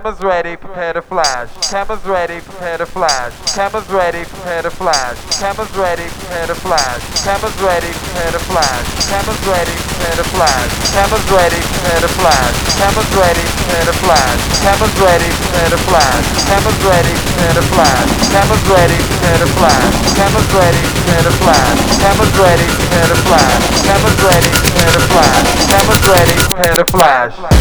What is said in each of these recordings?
Cameras ready, prepare to flash. Cameras ready, prepare to flash. Cameras ready, prepare to flash. Cameras ready, prepare to flash. Cameras ready, prepare to flash. Cameras ready, prepare to flash. Cameras ready, prepare to flash. Cameras ready, prepare to flash. Cameras ready, prepare to flash. Cameras ready, prepare to flash. Cameras ready, prepare to flash. Cameras ready, prepare to flash. Cameras ready, prepare to flash. Cameras ready, prepare to flash. Cameras ready, prepare to flash.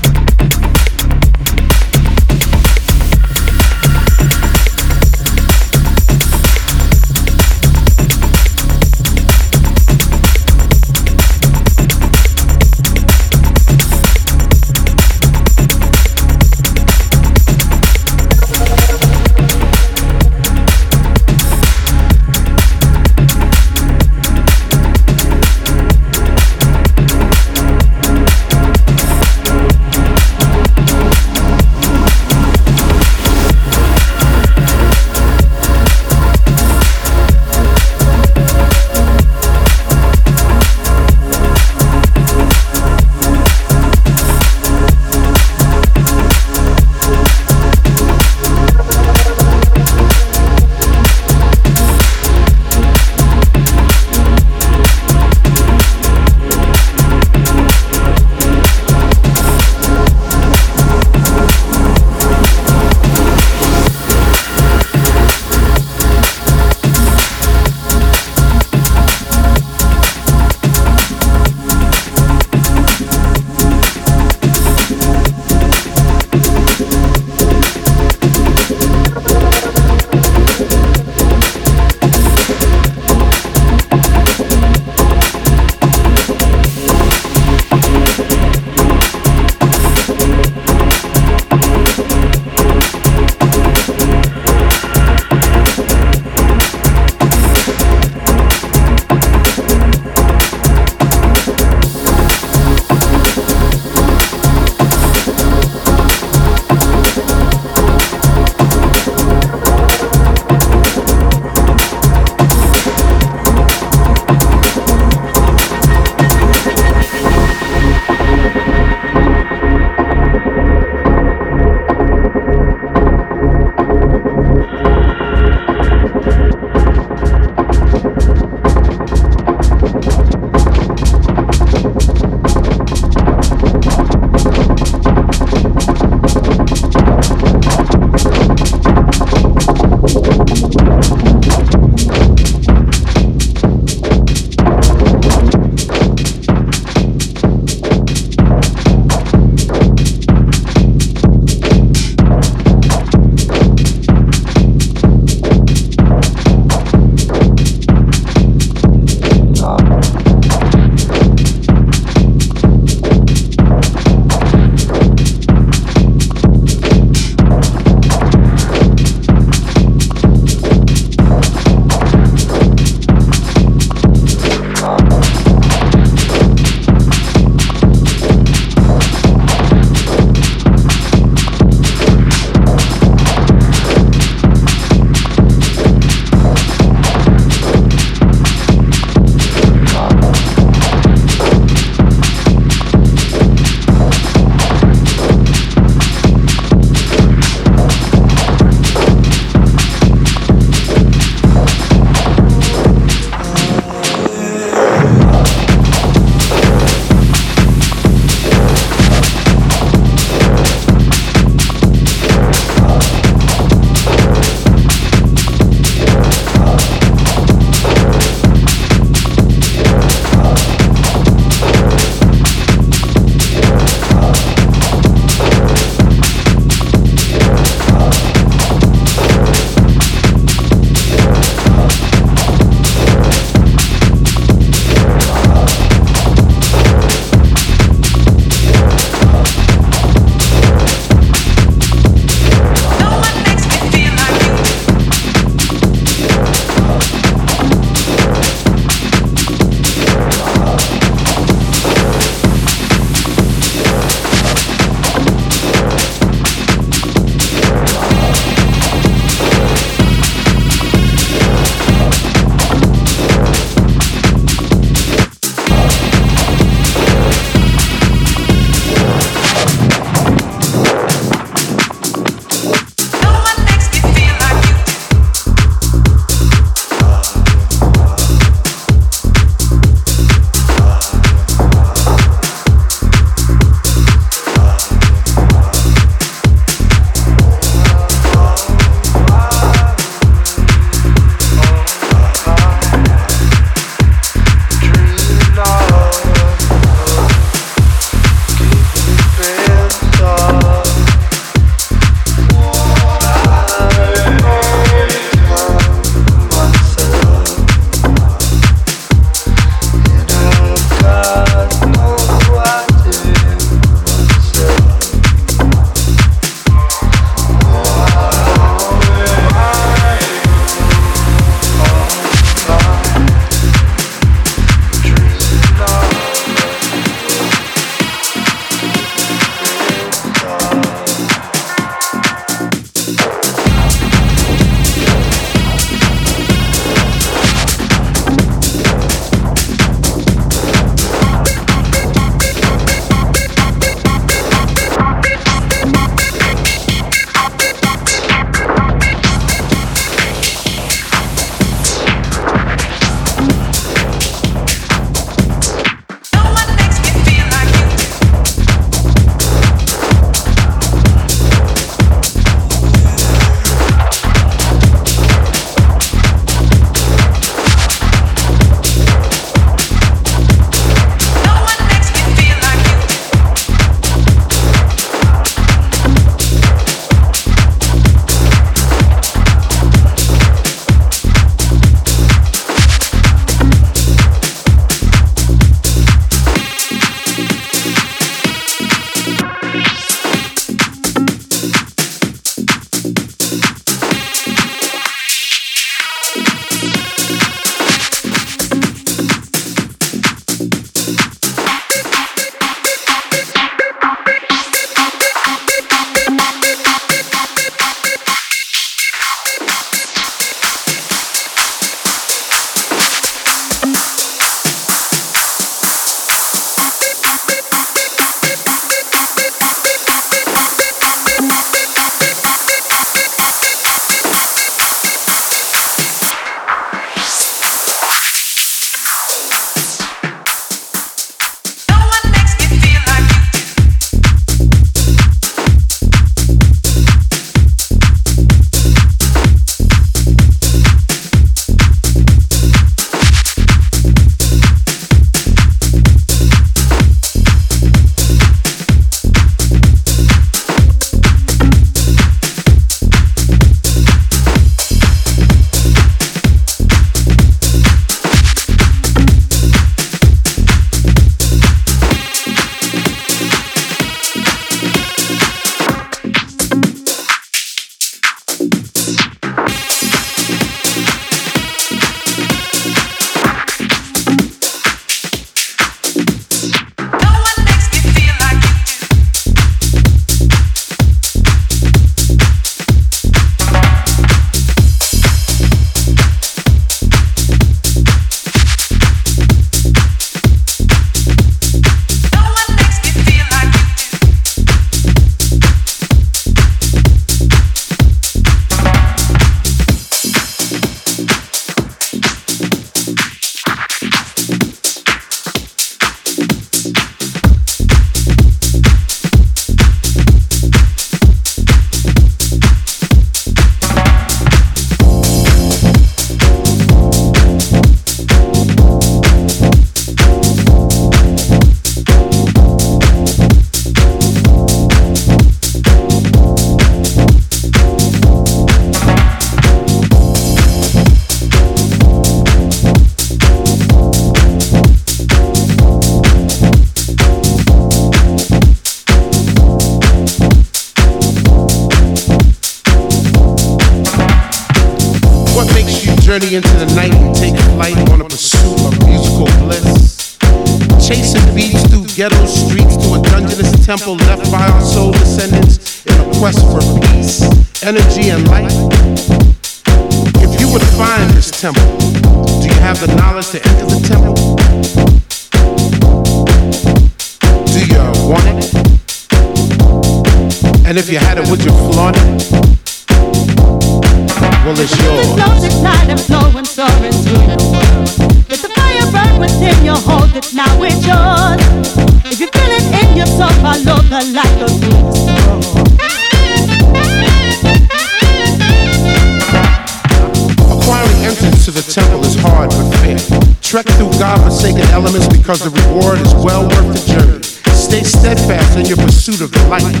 Light.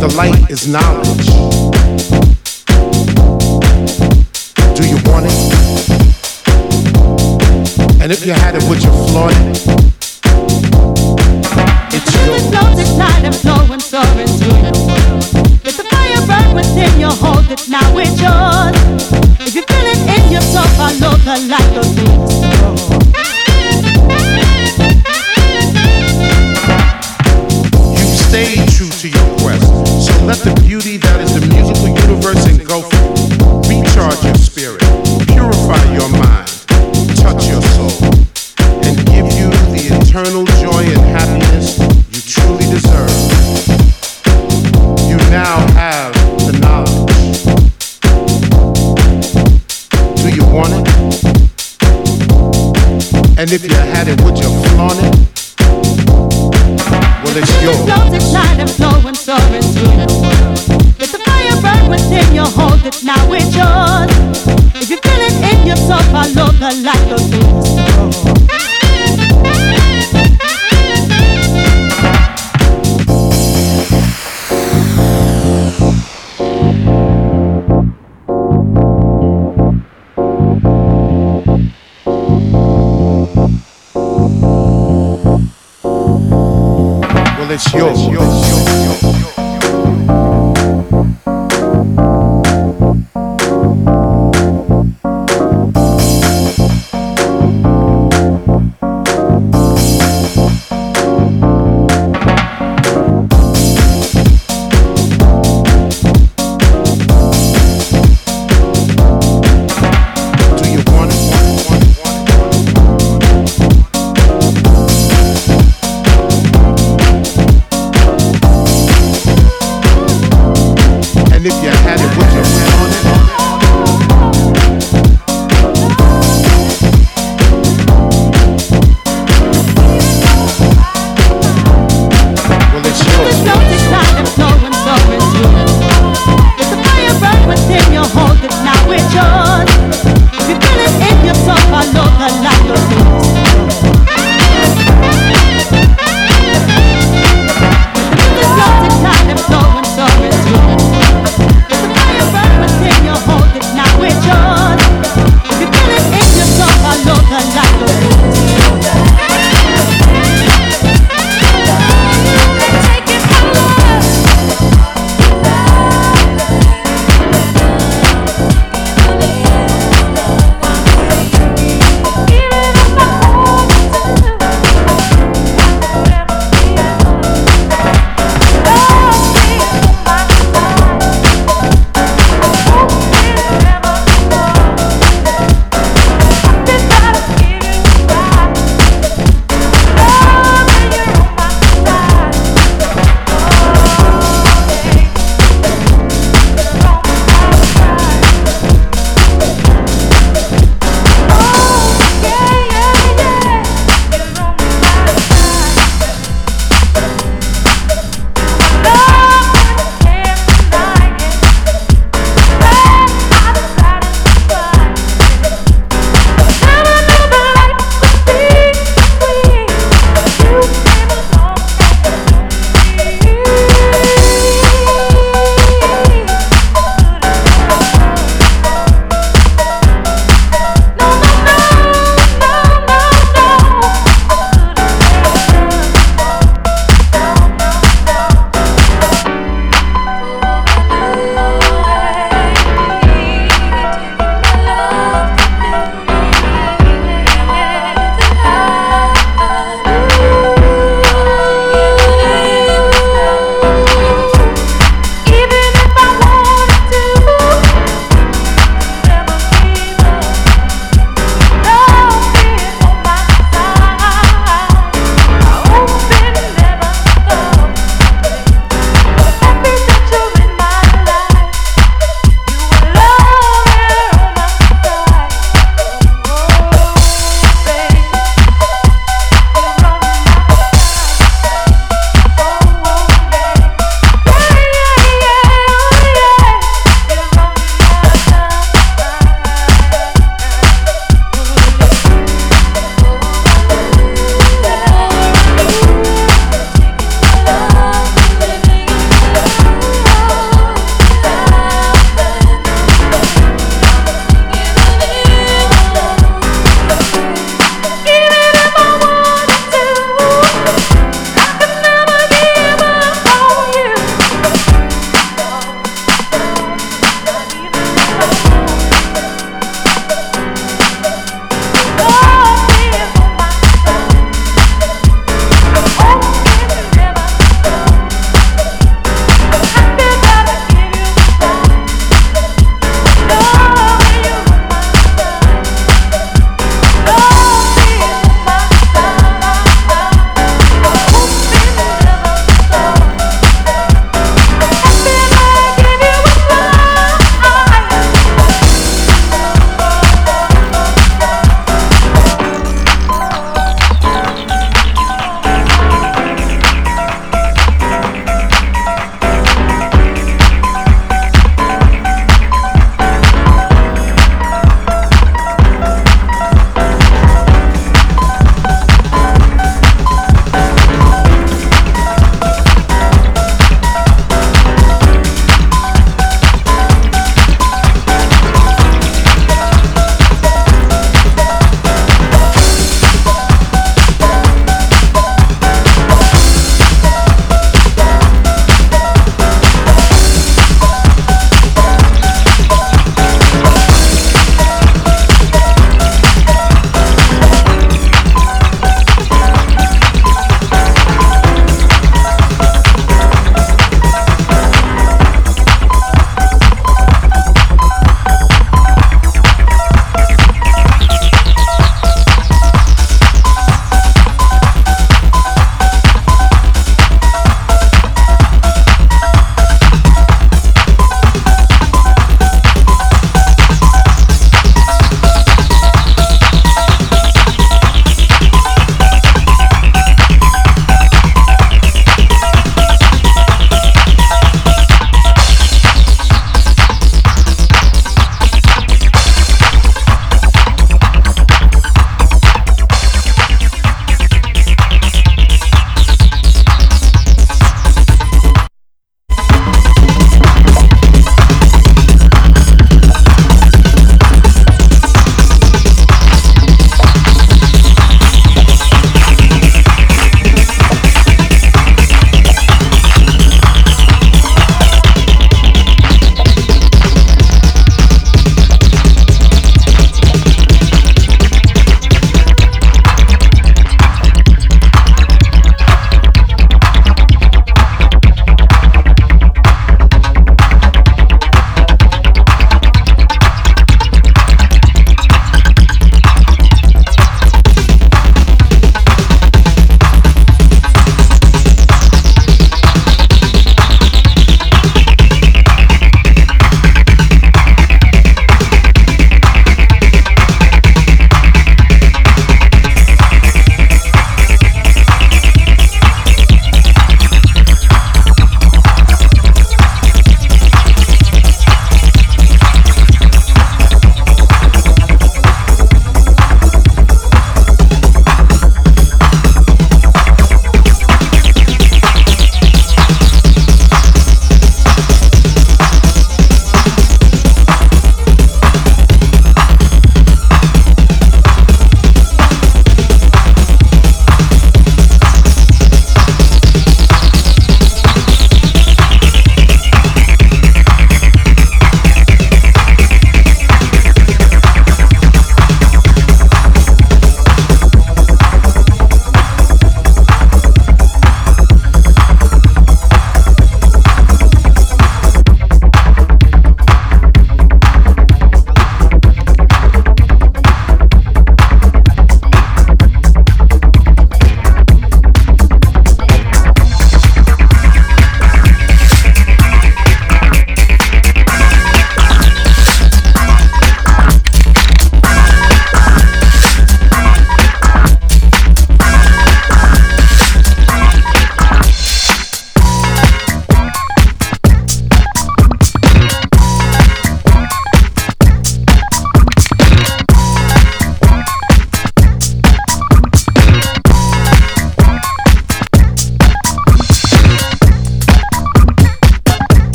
The light is knowledge. 是哟。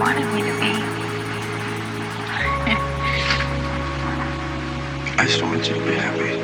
wanted me to be. I just want you to be happy.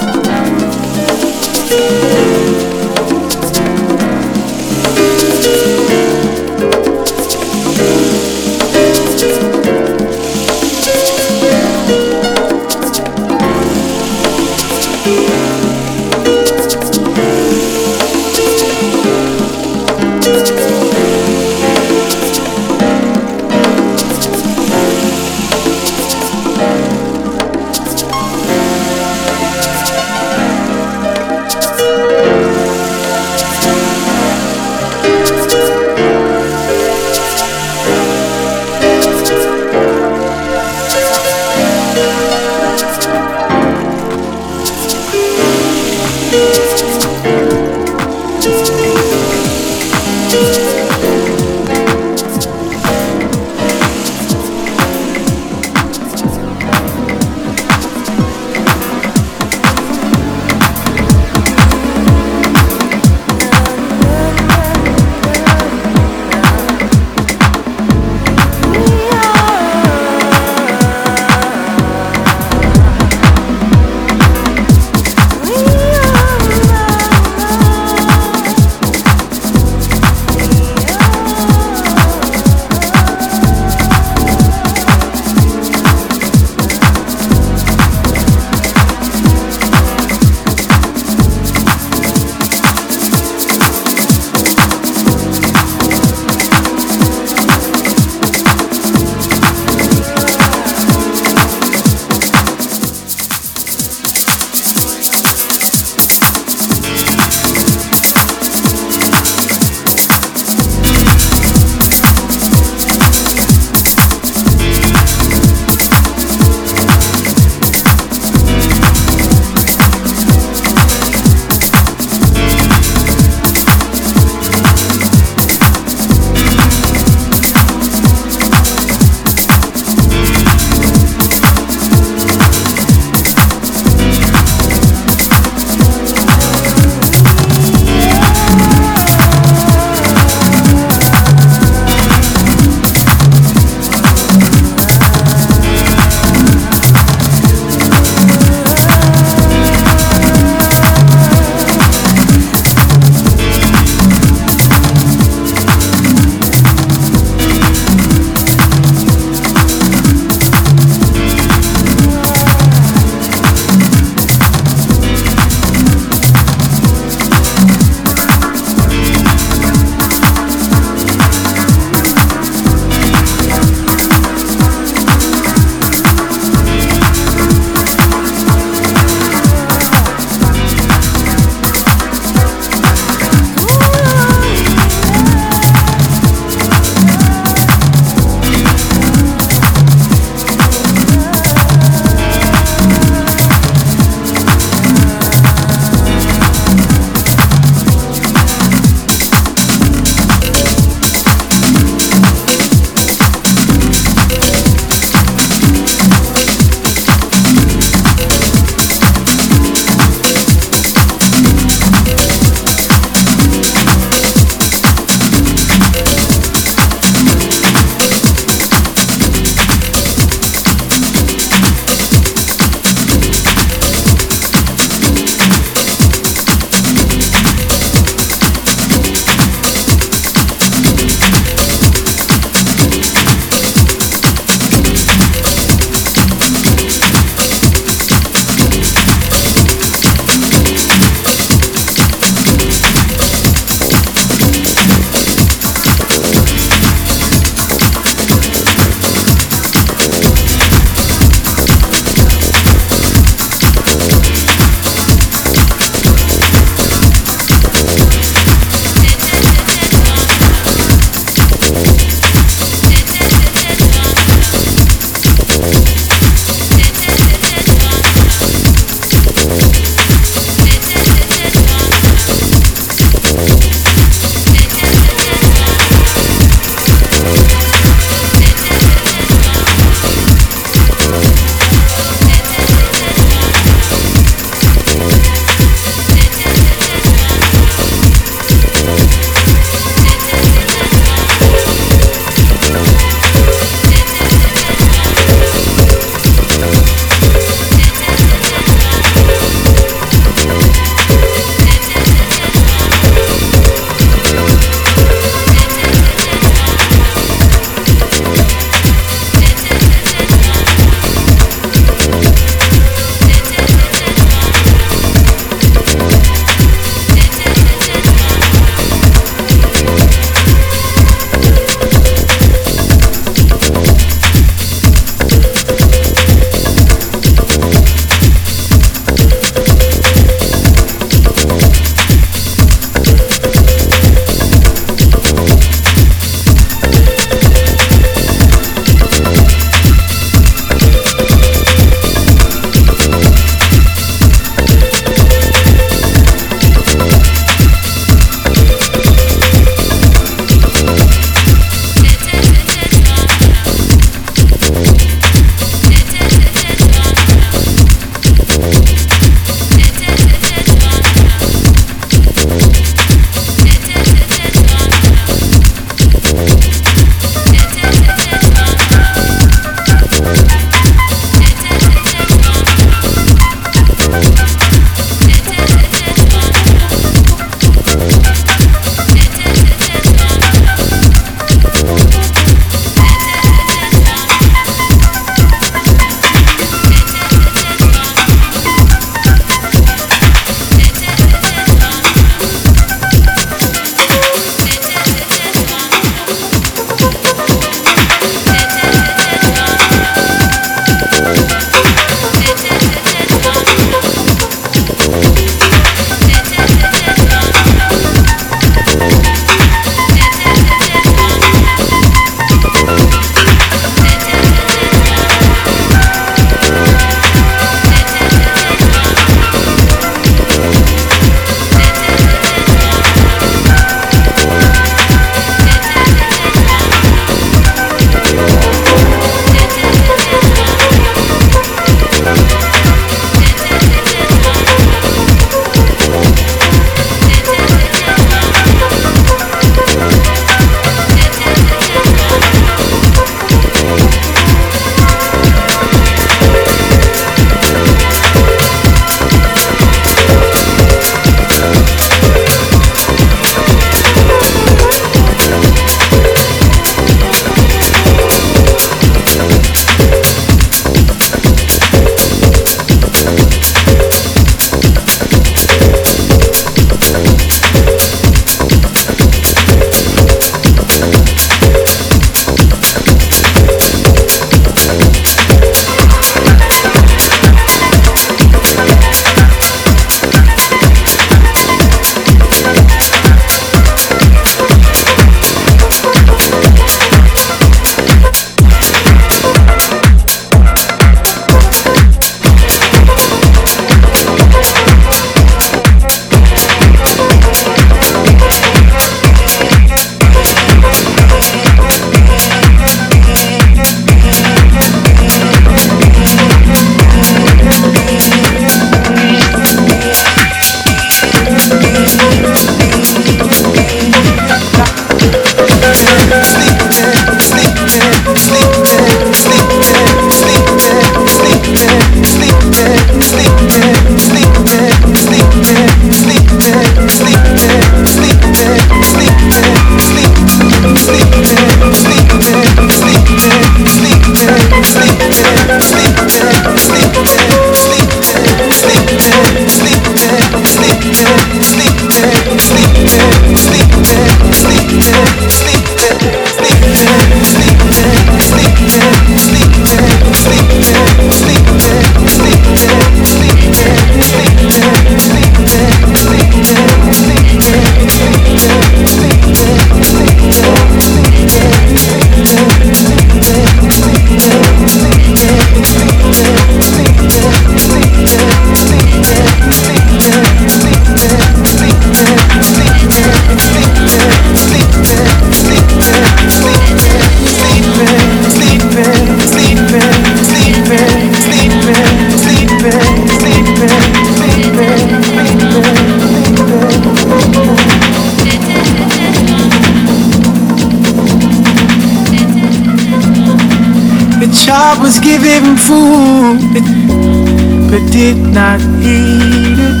Food, but did not eat it.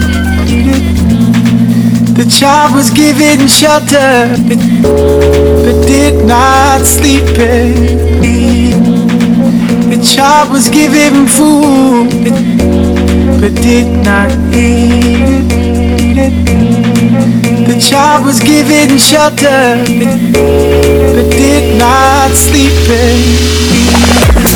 Eat it. The child was given shelter, but did not sleep it. The child was given food, but did not eat it. It. The child was given shelter, but did not sleep it.